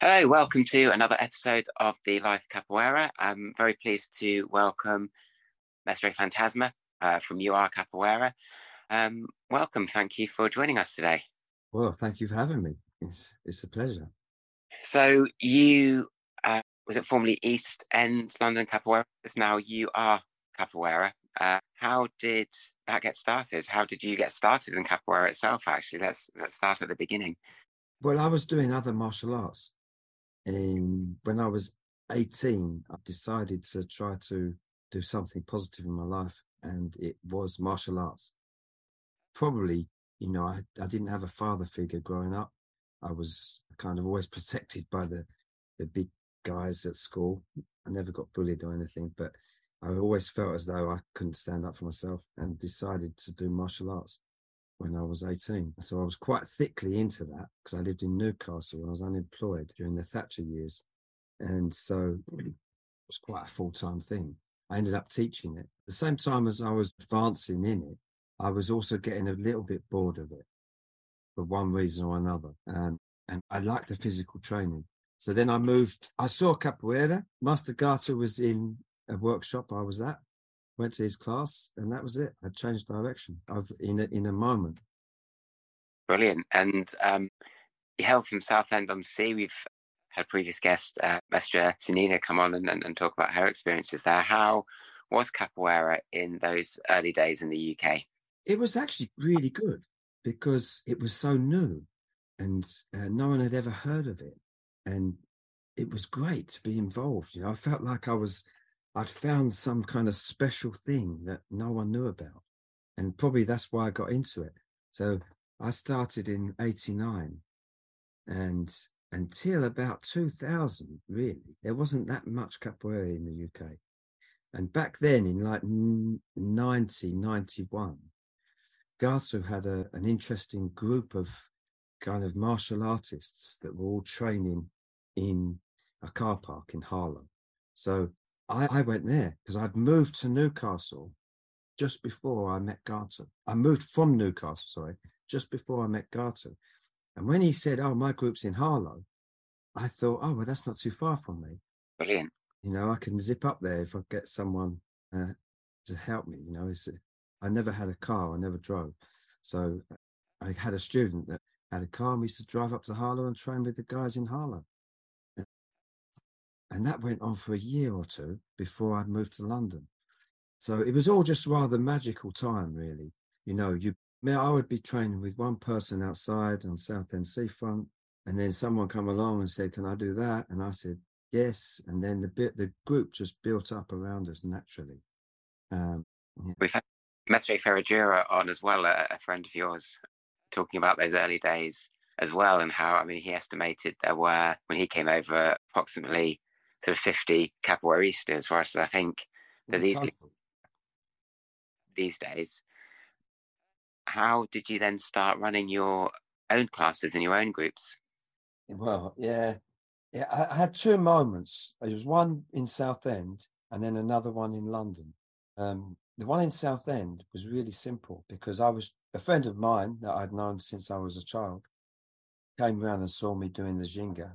Hello, welcome to another episode of the Life Capoeira. I'm very pleased to welcome Mestre Fantasma uh, from UR Capoeira. Um, welcome, thank you for joining us today. Well, thank you for having me. It's it's a pleasure. So you uh, was it formerly East End London Capoeira? It's now UR Capoeira. Uh, how did that get started? How did you get started in capoeira itself? Actually, let's let's start at the beginning. Well, I was doing other martial arts when I was 18, I decided to try to do something positive in my life, and it was martial arts. Probably, you know, I, I didn't have a father figure growing up. I was kind of always protected by the the big guys at school. I never got bullied or anything, but I always felt as though I couldn't stand up for myself and decided to do martial arts when I was 18. So I was quite thickly into that because I lived in Newcastle and I was unemployed during the Thatcher years. And so it was quite a full time thing. I ended up teaching it. At the same time as I was advancing in it, I was also getting a little bit bored of it for one reason or another. Um, and I liked the physical training. So then I moved, I saw Capoeira. Master Gato was in a workshop I was at went to his class, and that was it. I changed direction I've, in a, in a moment. Brilliant. And um, hail from Southend on Sea. We've had a previous guest, uh, Mestre Sanina, come on and, and, and, talk about her experiences there. How was capoeira in those early days in the UK? It was actually really good because it was so new and uh, no one had ever heard of it. And it was great to be involved. You know, I felt like I was I'd found some kind of special thing that no one knew about. And probably that's why I got into it. So I started in 89 and until about 2000, really, there wasn't that much capoeira in the UK. And back then, in like 90, 91, Gato had a, an interesting group of kind of martial artists that were all training in a car park in Harlow. So I, I went there because I'd moved to Newcastle just before I met Gato. I moved from Newcastle, sorry, just before I met Gato. And when he said, Oh, my group's in Harlow, I thought, Oh, well, that's not too far from me. Brilliant. You know, I can zip up there if I get someone uh, to help me. You know, it's, I never had a car, I never drove. So I had a student that had a car and we used to drive up to Harlow and train with the guys in Harlow. And that went on for a year or two before I moved to London. So it was all just rather magical time, really. You know, you I would be training with one person outside on Southend Seafront, and then someone come along and said, "Can I do that?" And I said, "Yes." And then the bit the group just built up around us naturally. Um, yeah. We've had Mestre Ferragura on as well, a, a friend of yours, talking about those early days as well, and how I mean he estimated there were when he came over approximately sort of 50 capoeiristas, whereas I think there's easily these days. How did you then start running your own classes in your own groups? Well, yeah, yeah. I had two moments. There was one in Southend and then another one in London. Um, the one in Southend was really simple because I was a friend of mine that I'd known since I was a child came around and saw me doing the ginga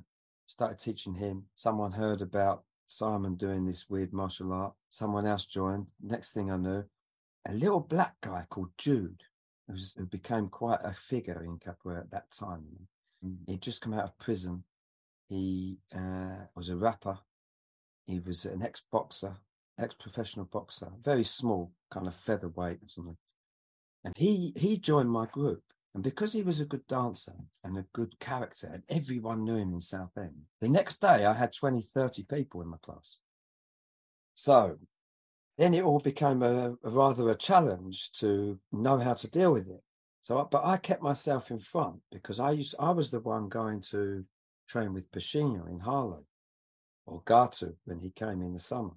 started teaching him. Someone heard about Simon doing this weird martial art. Someone else joined. Next thing I knew, a little black guy called Jude, who, was, who became quite a figure in capoeira at that time. Mm. He'd just come out of prison. He uh, was a rapper. He was an ex-boxer, ex-professional boxer, very small, kind of featherweight or something. And he he joined my group. And because he was a good dancer and a good character, and everyone knew him in Southend, the next day I had 20, 30 people in my class. So then it all became a, a rather a challenge to know how to deal with it. So, but I kept myself in front because I used, I was the one going to train with Pachinho in Harlow or Gato when he came in the summer.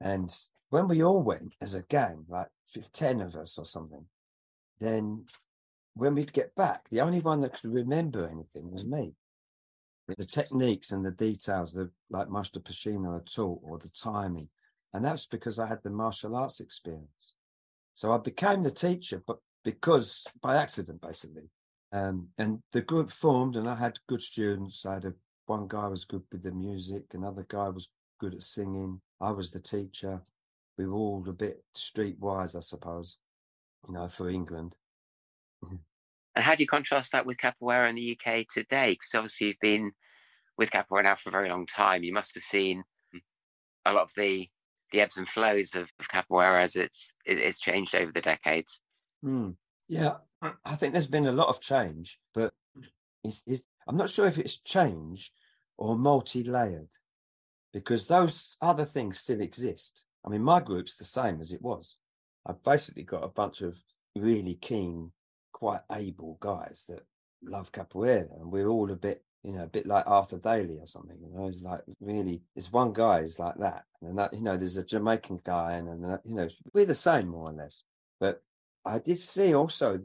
And when we all went as a gang, like 10 of us or something, then when we'd get back, the only one that could remember anything was me. The techniques and the details, the like Master Pachinho had taught, or the timing, and that's because I had the martial arts experience. So I became the teacher, but because by accident, basically. Um, and the group formed, and I had good students. I had a one guy was good with the music, another guy was good at singing. I was the teacher. We were all a bit streetwise, I suppose, you know, for England. and how do you contrast that with capoeira in the UK today? Because obviously you've been with capoeira now for a very long time. You must have seen a lot of the the ebbs and flows of, of capoeira as it's it, it's changed over the decades. Hmm. Yeah, I think there's been a lot of change, but it's, it's, I'm not sure if it's change or multi-layered because those other things still exist. I mean, my group's the same as it was. I've basically got a bunch of really keen, quite able guys that love capoeira, and we're all a bit, you know, a bit like Arthur Daley or something. You know, it's like really, there's one guy is like that, and that, you know, there's a Jamaican guy, and, and you know, we're the same more or less. But I did see also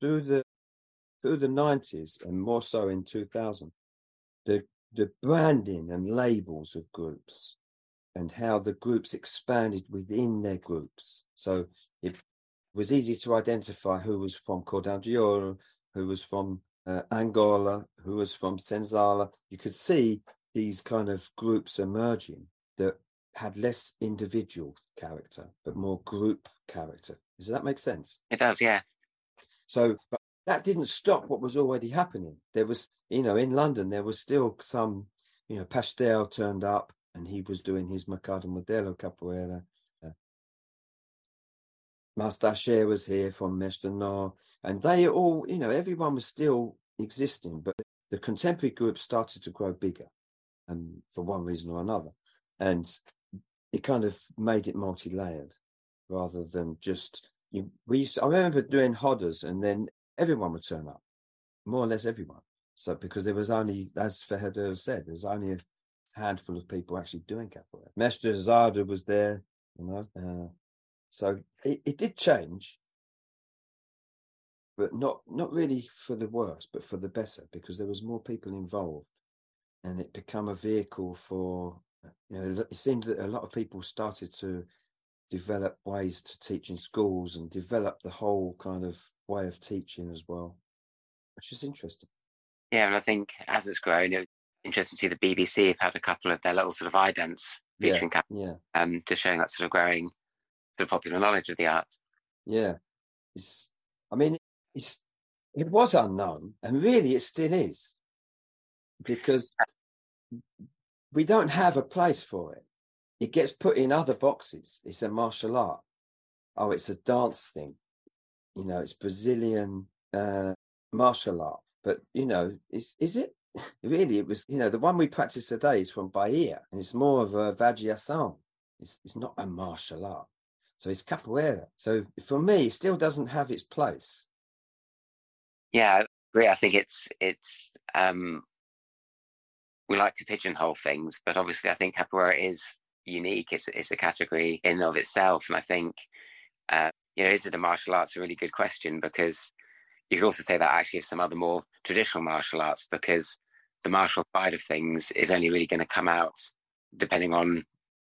through the through the nineties and more so in two thousand, the the branding and labels of groups and how the groups expanded within their groups. So it was easy to identify who was from Cordão who was from uh, Angola, who was from Senzala. You could see these kind of groups emerging that had less individual character, but more group character. Does that make sense? It does, yeah. So, but that didn't stop what was already happening. There was, you know, in London, there was still some, you know, Pastel turned up and he was doing his Mercado Modelo Capoeira. Master was here from No, and they all, you know, everyone was still existing, but the contemporary group started to grow bigger, and um, for one reason or another, and it kind of made it multi-layered rather than just you. We used to, I remember doing rodas, and then everyone would turn up, more or less everyone. So because there was only, as Ferreira said, there was only a handful of people actually doing capoeira. Mestre Zada was there, you know. Uh, so it, it did change, but not not really for the worse, but for the better, because there was more people involved, and it became a vehicle for you know. It seemed that a lot of people started to develop ways to teach in schools and develop the whole kind of way of teaching as well, which is interesting. Yeah, and I think as it's grown, it's interesting to see the BBC have had a couple of their little sort of idents featuring yeah, yeah. um, just showing that sort of growing of popular knowledge of the art. Yeah, it's. I mean, it's. It was unknown, and really, it still is, because we don't have a place for it. It gets put in other boxes. It's a martial art. Oh, it's a dance thing you know, it's Brazilian uh, martial art. But you know, is is it really? It was you know the one we practice today is from Bahia, and it's more of a vadiação. It's it's not a martial art, so it's capoeira. So for me, it still doesn't have its place. Yeah, I agree. I think it's it's um, we like to pigeonhole things, but obviously, I think capoeira is unique. It's it's a category in and of itself, and I think uh, you know, is it a martial arts? A really good question because you could also say that actually some other more traditional martial arts because the martial side of things is only really going to come out depending on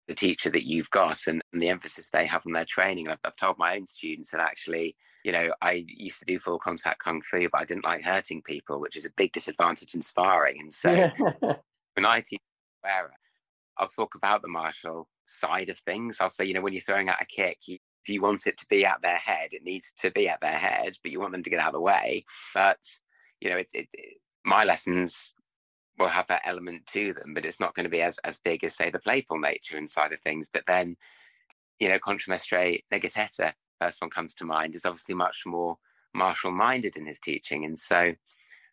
the teacher that you've got and, and the emphasis they have on their training. I've, I've, told my own students that actually, you know, I used to do full contact kung fu, but I didn't like hurting people, which is a big disadvantage in sparring. And so yeah. when I teach I'll talk about the martial side of things. I'll say, you know, when you're throwing out a kick, you, if you want it to be at their head, it needs to be at their head, but you want them to get out of the way. But you know, it, it, my lessons will have that element to them, but it's not going to be as as big as say the playful nature inside of things. But then, you know, Contramestre Negateta, first one comes to mind, is obviously much more martial minded in his teaching, and so.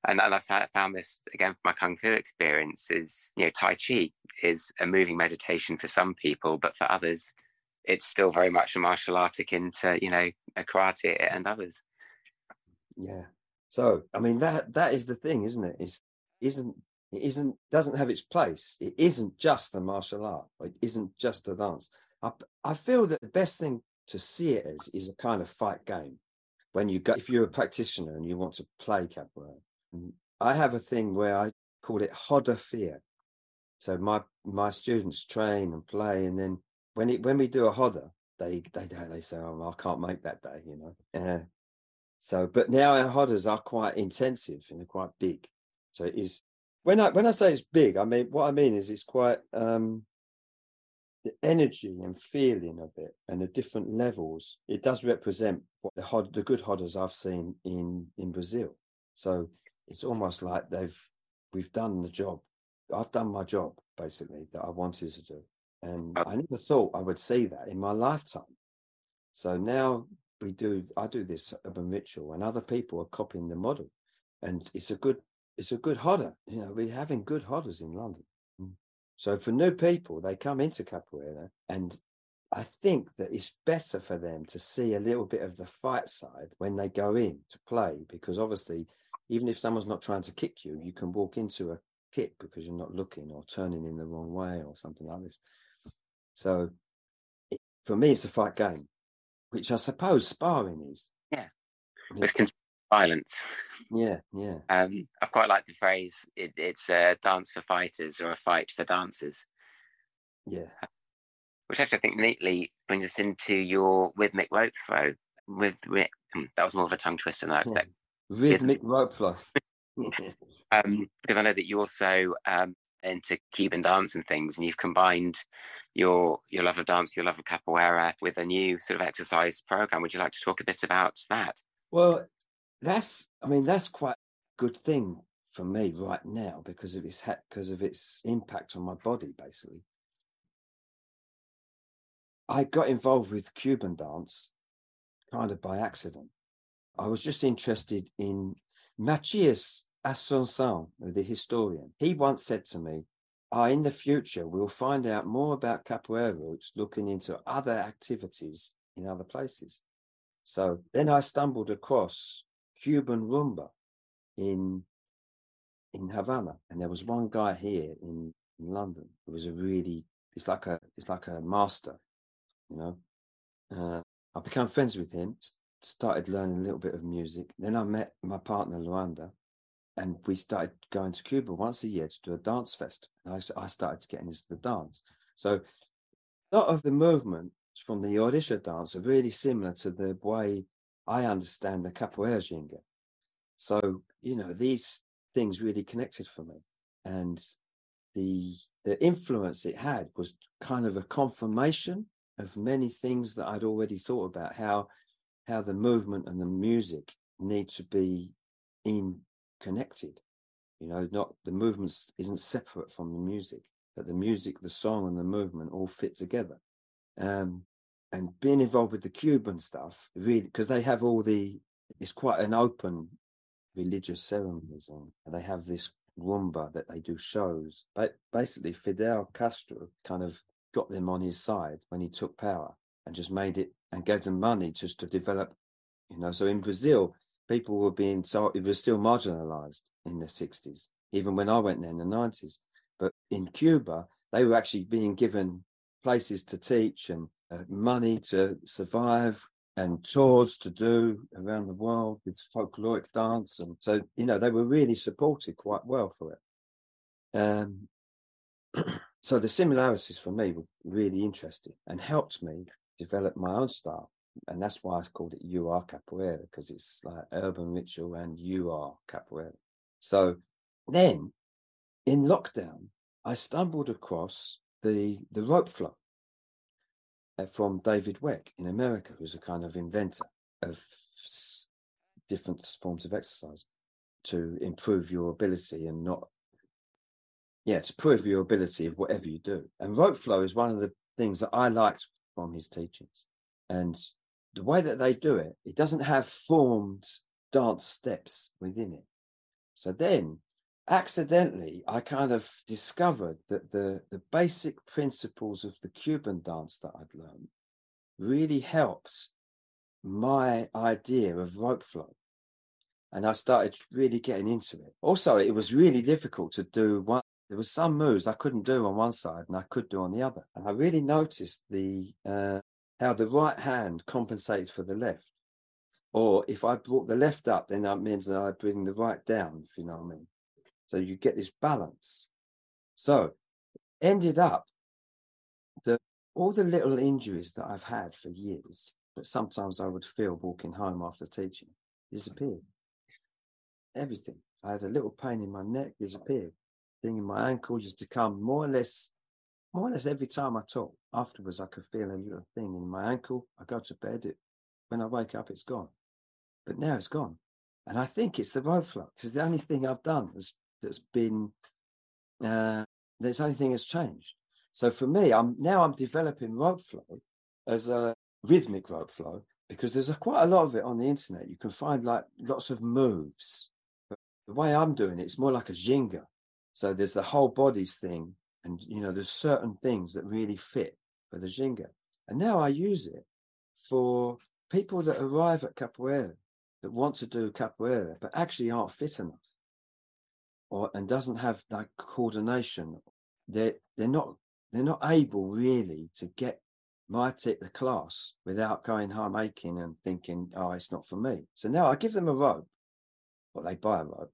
And, and I've found this again from my kung fu experience is you know tai chi is a moving meditation for some people, but for others it's still very much a martial art akin to you know a karate and others. Yeah. So I mean that that is the thing, isn't it? Is isn't it isn't doesn't have its place. It isn't just a martial art. It isn't just a dance. I I feel that the best thing to see it as is a kind of fight game. When you go, if you're a practitioner and you want to play capoeira, I have a thing where I call it roda fear. So my my students train and play, and then when it when we do a roda, they they don't they say, "Oh, I can't make that day," you know. Uh, so, but now our rodas are quite intensive and they're quite big, so it is when I when I say it's big, I mean what I mean is it's quite um, the energy and feeling of it and the different levels. It does represent what the hod, the good rodas I've seen in in Brazil. So it's almost like they've we've done the job. I've done my job basically that I wanted to do, and I never thought I would see that in my lifetime. So now we do. I do this urban ritual, and other people are copying the model, and it's a good it's a good roda. You know, we're having good rodas in London. Mm. So for new people, they come into capoeira, and I think that it's better for them to see a little bit of the fight side when they go in to play, because obviously, even if someone's not trying to kick you, you can walk into a kick because you're not looking or turning in the wrong way or something like this. So it, for me, it's a fight game, which I suppose sparring is. Yeah. It's considered violence. Yeah, yeah. Um, I quite like the phrase. It, it's a dance for fighters or a fight for dancers. Yeah. Which actually I think neatly brings us into your rhythmic rope throw. With, with hmm, that was more of a tongue twister than I expect. Yeah. Rhythmic rope throw. um, because I know that you also um, into Cuban dance and things, and you've combined your your love of dance, your love of capoeira, with a new sort of exercise program. Would you like to talk a bit about that? Well, that's I mean that's quite a good thing for me right now because of its because of its impact on my body basically. I got involved with Cuban dance kind of by accident. I was just interested in Matthias Assunção, the historian. He once said to me, oh, in the future, we'll find out more about capoeira roots looking into other activities in other places. So then I stumbled across Cuban rumba in in Havana, and there was one guy here in, in London who was a really it's like a it's like a master, you know. Uh, I became friends with him, started learning a little bit of music. Then I met my partner Luanda, and we started going to Cuba once a year to do a dance fest. And I, I started to get into the dance. So a lot of the movement from the Orisha dance are really similar to the way I understand the capoeira ginga. So, you know, these things really connected for me. And the the influence it had was kind of a confirmation of many things that I'd already thought about how how the movement and the music need to be in connected. You know, not the movements isn't separate from the music, but the music, the song, and the movement all fit together. Um, and being involved with the Cuban stuff, really, because they have all the, it's quite an open religious ceremonies, and they have this rumba that they do shows. But basically, Fidel Castro kind of got them on his side when he took power and just made it and gave them money just to develop, you know. So in Brazil, people were being so it was still marginalized in the 60s, even when I went there in the 90s. But in Cuba, they were actually being given places to teach and uh, money to survive and tours to do around the world with folkloric dance. And so, you know, they were really supported quite well for it. Um, so the similarities for me were really interesting and helped me develop my own style and that's why I called it You Are Capoeira because it's like urban ritual and You Are Capoeira. So then in lockdown, I stumbled across the the rope flow Uh, from David Weck in America, who's a kind of inventor of different forms of exercise to improve your ability and not yeah to prove your ability of whatever you do and rope flow is one of the things that i liked from his teachings and the way that they do it, it doesn't have formed dance steps within it. So then, accidentally, I kind of discovered that the, the basic principles of the Cuban dance that I'd learned really helps my idea of rope flow. And I started really getting into it. Also, it was really difficult to do one. There were some moves I couldn't do on one side and I could do on the other. And I really noticed the uh, how the right hand compensates for the left. Or if I brought the left up, then that means that I bring the right down, if you know what I mean. So you get this balance. So ended up that all the little injuries that I've had for years, that sometimes I would feel walking home after teaching, disappeared. Everything. I had a little pain in my neck, disappeared. thing in my ankle used to come more or less, more or less every time I talk. Afterwards, I could feel a little thing in my ankle. I go to bed. It, when I wake up, it's gone. But now it's gone. And I think it's the road flux. It's the only thing I've done that's, that's been, uh, that's only thing that's changed. So for me, I'm now I'm developing rope flow as a rhythmic rope flow because there's a, quite a lot of it on the internet. You can find like lots of moves. But the way I'm doing it, it's more like a ginga. So there's the whole bodies thing, and you know, there's certain things that really fit for the ginga. And now I use it for people that arrive at capoeira that want to do capoeira but actually aren't fit enough or and doesn't have that coordination. They're they're not they're not able really to get my tip the class without going home aching and thinking, oh, it's not for me. So now I give them a rope, or they buy a rope.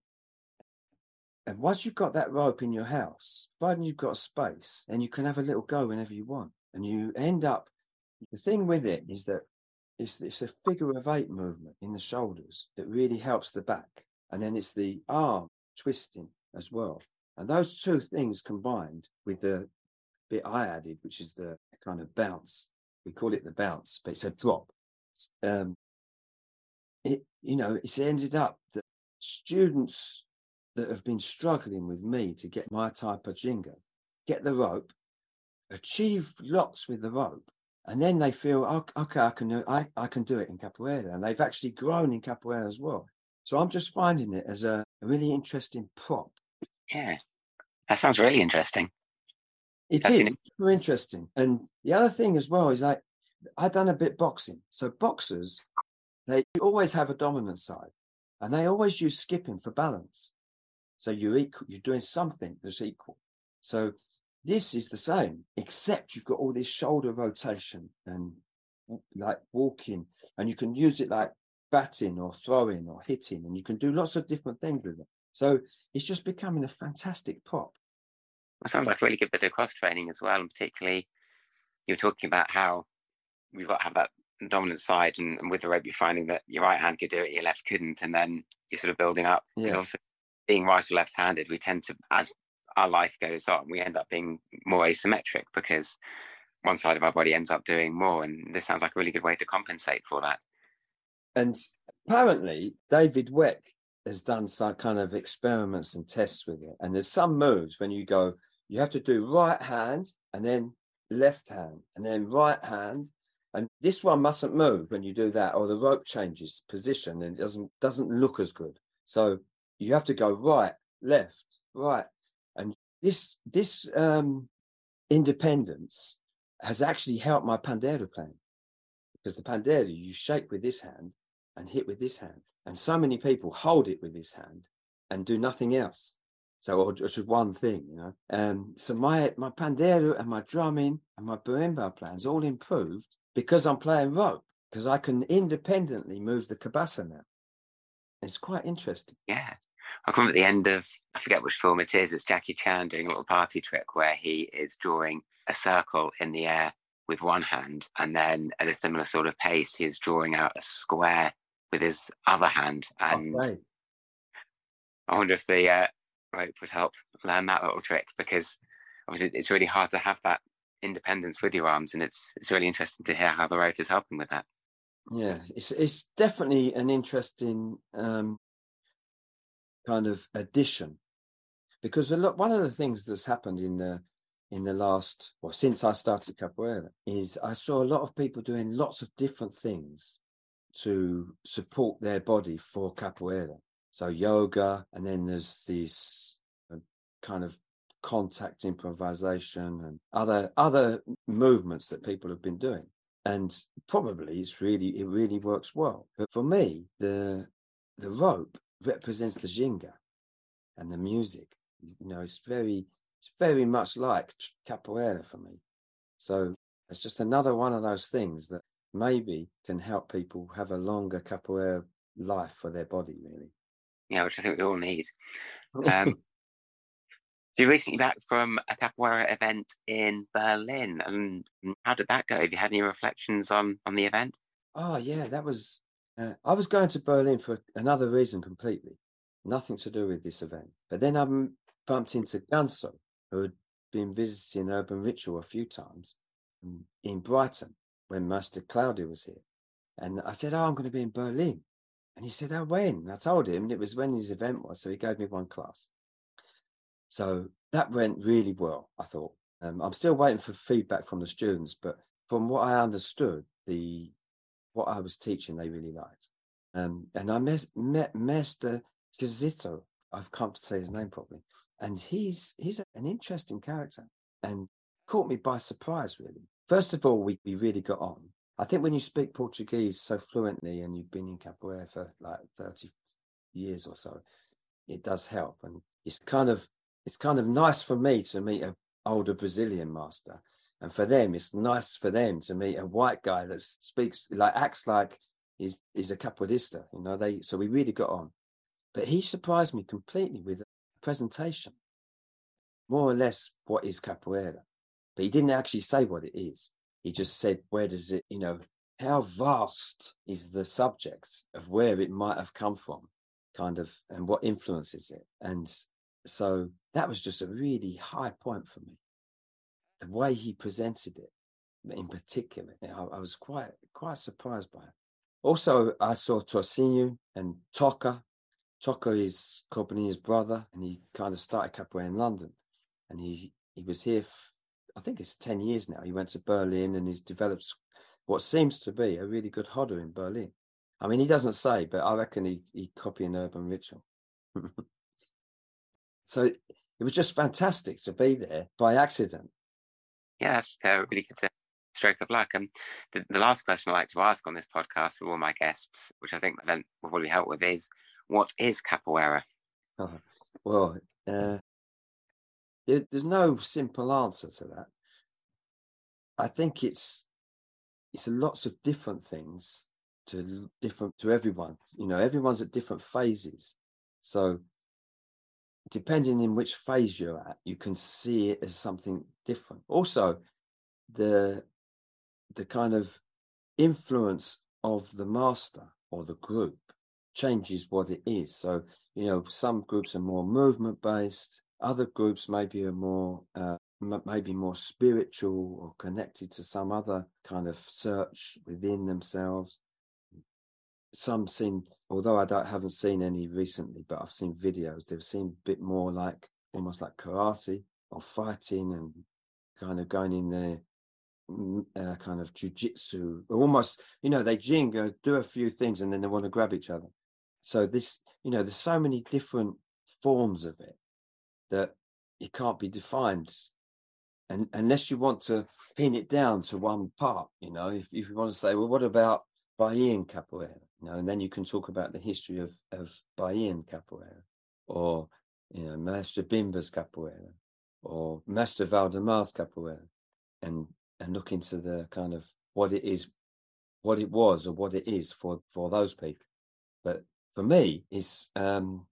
And once you've got that rope in your house, providing you've got a space, and you can have a little go whenever you want. And you end up, the thing with it is that it's, it's a figure of eight movement in the shoulders that really helps the back. And then it's the arm twisting as well. And those two things combined with the bit I added, which is the kind of bounce. We call it the bounce, but it's a drop. Um, it, you know, it's ended up that students that have been struggling with me to get my type of ginga get the rope, achieve lots with the rope, and then they feel, oh, okay, I can do, I, I can do it in capoeira, and they've actually grown in capoeira as well. So I'm just finding it as a, a really interesting prop. Yeah, that sounds really interesting. It is super interesting. And the other thing as well is like I've done a bit boxing. So boxers, they always have a dominant side and they always use skipping for balance. So you're equal, you're doing something that's equal. So this is the same, except you've got all this shoulder rotation and like walking, and you can use it like batting or throwing or hitting, and you can do lots of different things with it. So it's just becoming a fantastic prop. It sounds like a really good bit of cross training as well, and particularly you were talking about how we've got to have that dominant side, and, and, with the rope, you're finding that your right hand could do it, your left couldn't, and then you're sort of building up. Because yeah. obviously, being right or left-handed, we tend to, as our life goes on, we end up being more asymmetric because one side of our body ends up doing more, and this sounds like a really good way to compensate for that. And apparently, David Weck has done some kind of experiments and tests with it, and there's some moves when you go you have to do right hand and then left hand and then right hand. And this one mustn't move when you do that or the rope changes position and it doesn't doesn't look as good. So you have to go right left right. And this this um independence has actually helped my pandeiro playing because the pandeiro you shake with this hand and hit with this hand and so many people hold it with this hand and do nothing else so, or just one thing, you know. Um, so my my pandeiro and my drumming and my berimbau plans all improved because I'm playing rope because I can independently move the cabasa now. It's quite interesting. Yeah. I come at the end of I forget which film it is. It's Jackie Chan doing a little party trick where he is drawing a circle in the air with one hand, and then at a similar sort of pace, he's drawing out a square with his other hand. And okay. I wonder if the uh, rope would help learn that little trick because obviously it's really hard to have that independence with your arms, and it's it's really interesting to hear how the rope is helping with that. Yeah, it's it's definitely an interesting um, kind of addition because a lot, one of the things that's happened in the in the last well since I started capoeira is I saw a lot of people doing lots of different things to support their body for capoeira. So yoga, and then there's these uh, kind of contact improvisation and other other movements that people have been doing. And probably it's really it really works well. But for me, the the rope represents the ginga and the music. You know, it's very it's very much like capoeira for me. So it's just another one of those things that maybe can help people have a longer capoeira life for their body, really yeah, which I think we all need. Um, so you're recently back from a capoeira event in Berlin, and how did that go? Have you had any reflections on on the event? Oh yeah, that was. Uh, I was going to Berlin for another reason completely, nothing to do with this event. But then I bumped into Gunso, who had been visiting Urban Ritual a few times in Brighton when Master Claudio was here. And I said, Oh, I'm going to be in Berlin. And he said, Oh, when? And I told him it was when his event was. So he gave me one class. So that went really well, I thought. Um, I'm still waiting for feedback from the students, but from what I understood, the what I was teaching, they really liked. Um, and I met, met Master Zizito. I can't say his name properly. And he's he's an interesting character and caught me by surprise, really. First of all, we, we really got on. I think when you speak Portuguese so fluently and you've been in capoeira for like 30 years or so, it does help. And it's kind of it's kind of nice for me to meet an older Brazilian master. And for them, it's nice for them to meet a white guy that speaks like acts like he's he's a capoeirista. You know, they so we really got on. But he surprised me completely with a presentation, more or less what is capoeira. But he didn't actually say what it is. He just said, where does it, you know, how vast is the subject of where it might have come from, kind of, and what influences it. And so that was just a really high point for me. The way he presented it in particular, I, I was quite quite surprised by it. Also, I saw Torcinho and Toca. Toca is Cobinha's brother, and he kind of started capoeira in London. And he, he was here I think it's 10 years now. He went to Berlin and he's developed what seems to be a really good roda in Berlin. I mean, he doesn't say, but I reckon he, he copied an urban ritual. so it was just fantastic to be there by accident. Yeah, that's uh, really good stroke of luck. And the, the, last question I like to ask on this podcast with all my guests, which I think event will probably help with, is what is capoeira? Oh, well, uh, there, there's no simple answer to that. I think it's it's lots of different things to different to everyone. You know, everyone's at different phases. So depending in which phase you're at, you can see it as something different. Also, the the kind of influence of the master or the group changes what it is. So, you know, some groups are more movement based, other groups maybe are more, uh, maybe more spiritual or connected to some other kind of search within themselves. Some seem, although I don't, haven't seen any recently, but I've seen videos. They've seemed a bit more like almost like karate or fighting and kind of going in there uh, kind of jujitsu, almost, you know, they jingo, do a few things and then they want to grab each other. So this, you know, there's so many different forms of it that it can't be defined and unless you want to pin it down to one part you know if, if you want to say well what about Bahian capoeira? You know and then you can talk about the history of of Bahian capoeira or you know Master Bimba's capoeira or Master Valdemar's capoeira and and look into the kind of what it is what it was or what it is for for those people. But for me is um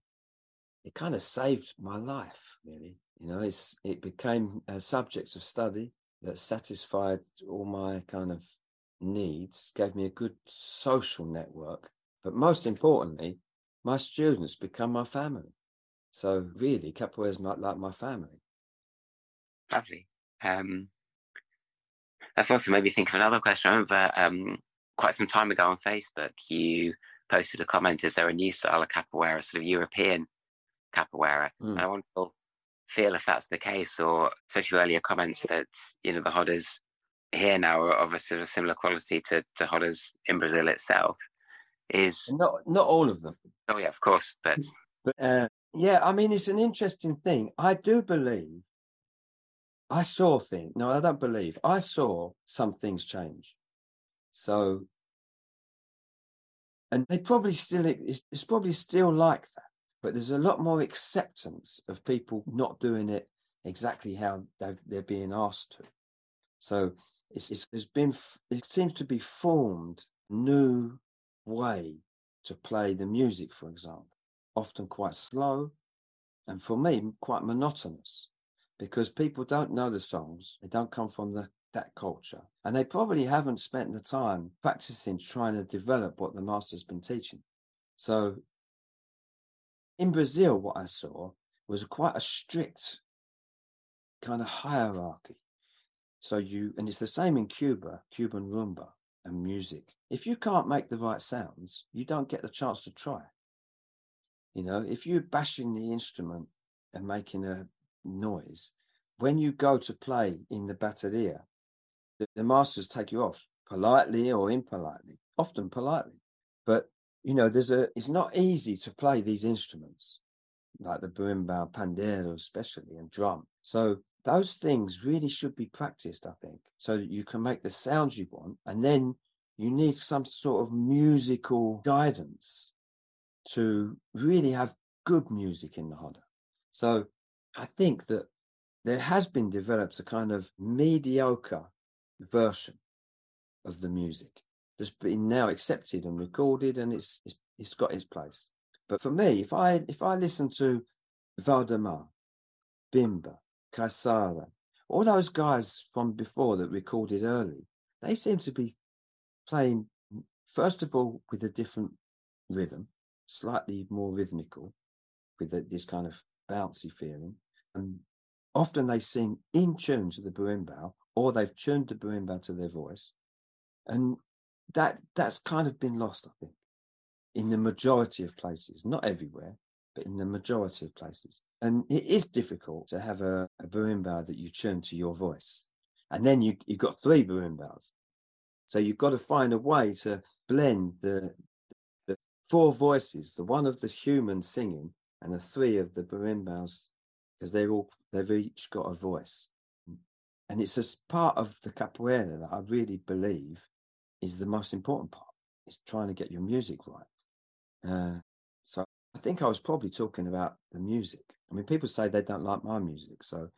it kind of saved my life, really. You know, it's it became a subject of study that satisfied all my kind of needs, gave me a good social network, but most importantly, my students become my family. So really, capoeira is not like my family. Lovely. Um, that's also made me think of another question. I remember um, quite some time ago on Facebook, you posted a comment: "Is there a new style of capoeira, sort of European capoeira. Mm. And I want to feel if that's the case, or especially earlier comments that you know the rodas here now are of a sort of similar quality to to rodas in Brazil itself. Is not not all of them. Oh yeah, of course, but but uh, yeah, I mean it's an interesting thing. I do believe I saw things. No, I don't believe. I saw some things change. So, and they probably still it's, it's probably still like that but there's a lot more acceptance of people not doing it exactly how they're being asked to. So it's, it's there's been it seems to be formed new way to play the music, for example, often quite slow, and for me quite monotonous, because people don't know the songs, they don't come from the that culture, and they probably haven't spent the time practicing trying to develop what the master's been teaching. So in Brazil, what I saw was quite a strict kind of hierarchy. So you, and it's the same in Cuba, Cuban rumba and music. If you can't make the right sounds, you don't get the chance to try. You know, if you're bashing the instrument and making a noise, when you go to play in the bateria, the, the masters take you off politely or impolitely, often politely. But you know, there's a it's not easy to play these instruments like the berimbau, pandeiro, especially, and drum. So those things really should be practiced, I think, so that you can make the sounds you want. And then you need some sort of musical guidance to really have good music in the Jota. So I think that there has been developed a kind of mediocre version of the music that's been now accepted and recorded and it's, it's it's got its place. But for me, if I if I listen to Valdemar, Bimba, Caiçara, all those guys from before that recorded early, they seem to be playing first of all with a different rhythm, slightly more rhythmical, with the, this kind of bouncy feeling. And often they sing in tune to the berimbau, or they've tuned the berimbau to their voice. And that that's kind of been lost, I think, in the majority of places, not everywhere, but in the majority of places. And it is difficult to have a, a berimbau that you tune to your voice. And then you, you've got three berimbaus. So you've got to find a way to blend the, the four voices, the one of the human singing and the three of the berimbaus, because they're all, they've each got a voice. And it's a part of the capoeira that I really believe is the most important part. Is trying to get your music right. Uh, so I think I was probably talking about the music. I mean, people say they don't like my music, so,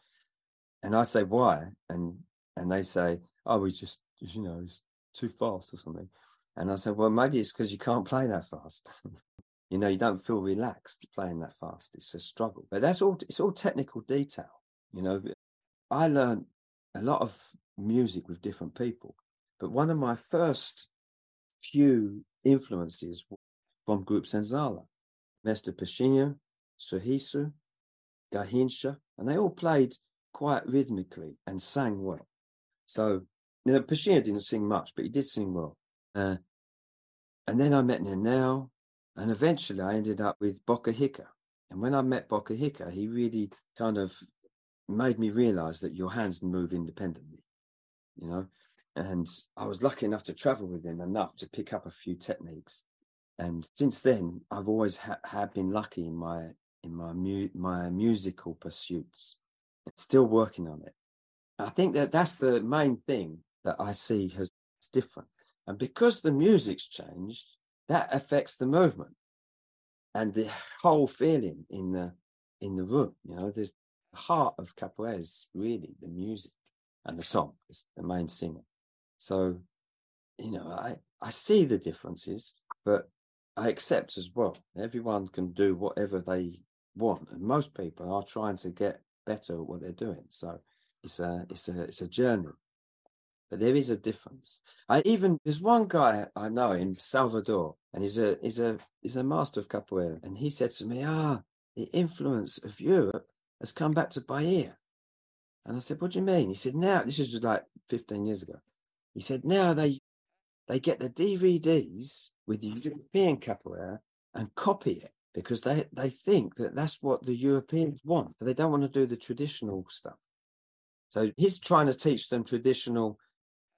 and I say why, and and they say, oh, we just, you know, it's too fast or something, and I said, well, maybe it's because you can't play that fast. you know, you don't feel relaxed playing that fast. It's a struggle, but that's all. It's all technical detail. You know, I learned a lot of music with different people, but one of my first few influences from Group Senzala Mestre Peixinho, Sorriso, Garrincha, and they all played quite rhythmically and sang well. So, you know, didn't sing much, but he did sing well. Uh, and then I met Nenel, and eventually I ended up with Boca Rica. And when I met Boca Rica, he really kind of made me realize that your hands move independently, you know. And I was lucky enough to travel with him enough to pick up a few techniques and since then I've always ha- have been lucky in my in my mu- my musical pursuits. Still working on it. I think that that's the main thing that I see has different, and because the music's changed, that affects the movement and the whole feeling in the in the room. You know, there's the heart of capoeira is really the music and the song is the main singer. So, you know, I I see the differences, but I accept as well. Everyone can do whatever they want, and most people are trying to get better at what they're doing. So it's a it's a it's a journey, but there is a difference. I even there's one guy I know in Salvador, and he's a he's a he's a master of capoeira, and he said to me, "Ah, the influence of Europe has come back to Bahia." And I said, "What do you mean?" He said, "Now this is like 15 years ago." He said, "Now they they get the DVDs with the European capoeira and copy it because they, they think that that's what the Europeans want. So they don't want to do the traditional stuff. So he's trying to teach them traditional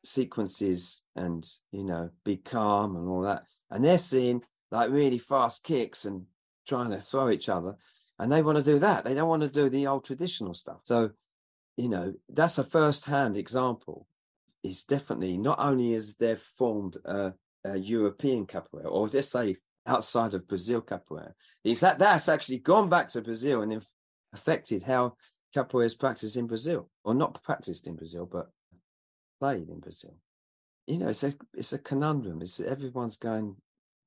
sequences and, you know, be calm and all that. And they're seeing like really fast kicks and trying to throw each other. And they want to do that. They don't want to do the old traditional stuff. So, you know, that's a first hand example. Is definitely not only is there formed a uh, European capoeira, or let's say outside of Brazil capoeira, is that that's actually gone back to Brazil and affected how capoeira is practiced in Brazil, or not practiced in Brazil, but played in Brazil. You know, it's a it's a conundrum. It's everyone's going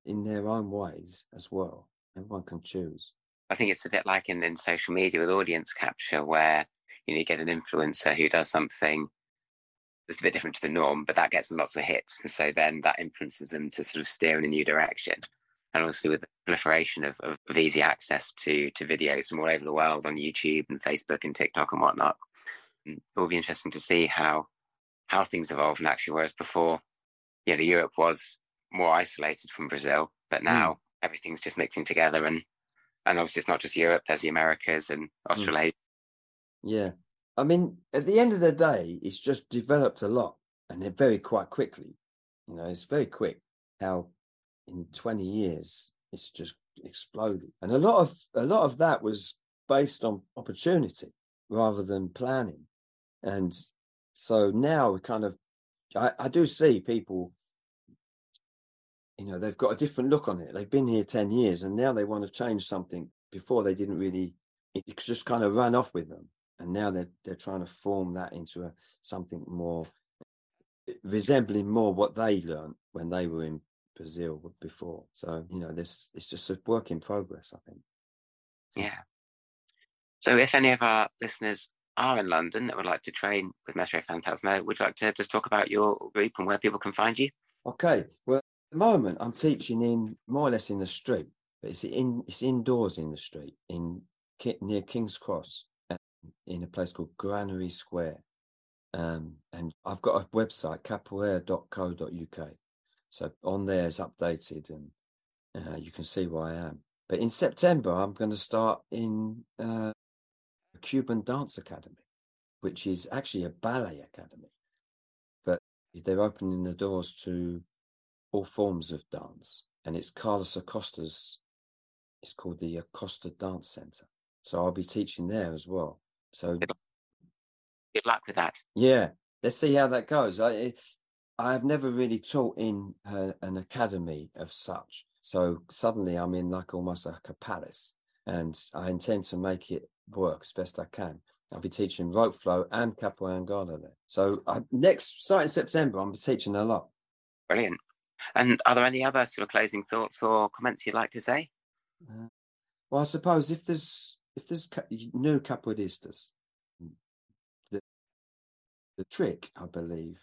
in their own ways as well. Everyone can choose. I think it's a bit like in, in social media with audience capture, where you know you get an influencer who does something that's a bit different to the norm, but that gets them lots of hits. And so then that influences them to sort of steer in a new direction. and obviously with the proliferation of, of, of easy access to to videos from all over the world on YouTube and Facebook and TikTok and whatnot, mm, it will be interesting to see how how things evolve. And actually, whereas before, you know, Europe was more isolated from Brazil, but hmm. now mm. everything's just mixing together, and and obviously it's not just Europe. There's the Americas and hmm. Australasia. Mm. Yeah, I mean, at the end of the day, it's just developed a lot, and they're very quite quickly. You know, it's very quick how in 20 years it's just exploded. And a lot of a lot of that was based on opportunity rather than planning. And so now we kind of I, I do see people you know they've got a different look on it. They've been here 10 years and now they want to change something before they didn't really it just kind of ran off with them and now they're they're trying to form that into a something more resembling more what they learned when they were in Brazil before. So you know, this it's just a work in progress. I think. Yeah. So, if any of our listeners are in London that would like to train with Mestre Fantasma, would you like to just talk about your group and where people can find you? Okay. Well, at the moment, I'm teaching in more or less in the street, but it's in it's indoors in the street in near King's Cross, in a place called Granary Square. Um, and I've got a website, capoeira.co.uk. So on there is updated and uh, you can see where I am. But in September, I'm going to start in uh, a Cuban Dance Academy, which is actually a ballet academy. But they're opening the doors to all forms of dance. And it's Carlos Acosta's, it's called the Acosta Dance Center. So I'll be teaching there as well. So good luck with that. Yeah, let's see how that goes. I, I've never really taught in a, an academy of such. So suddenly I'm in like almost like a palace and I intend to make it work as best I can. I'll be teaching rope flow and capoeira Angola there. So I, next, starting September, I'm teaching a lot. Brilliant. And are there any other sort of closing thoughts or comments you'd like to say? Uh, well, I suppose if there's if there's no capoeiristas, mm, the, the trick, I believe,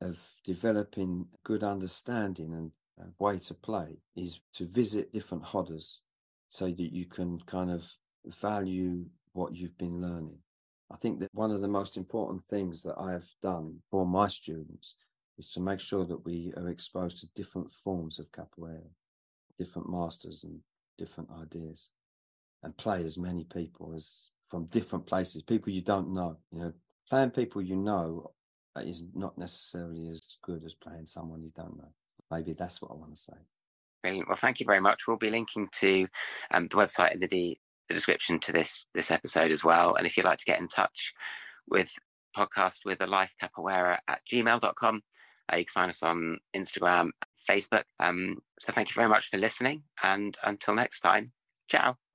of developing good understanding and a way to play is to visit different rodas so that you can kind of value what you've been learning. I think that one of the most important things that I have done for my students is to make sure that we are exposed to different forms of capoeira, different masters and different ideas, and play as many people as from different places, people you don't know. You know, playing people you know is not necessarily as good as playing someone you don't know. Maybe that's what I want to say. Brilliant. Well, thank you very much. We'll be linking to um, the website in the, the description to this this episode as well. And if you'd like to get in touch with podcast with a life capoeira at gmail.com, uh, you can find us on Instagram, Facebook. Um, so thank you very much for listening. And until next time, ciao.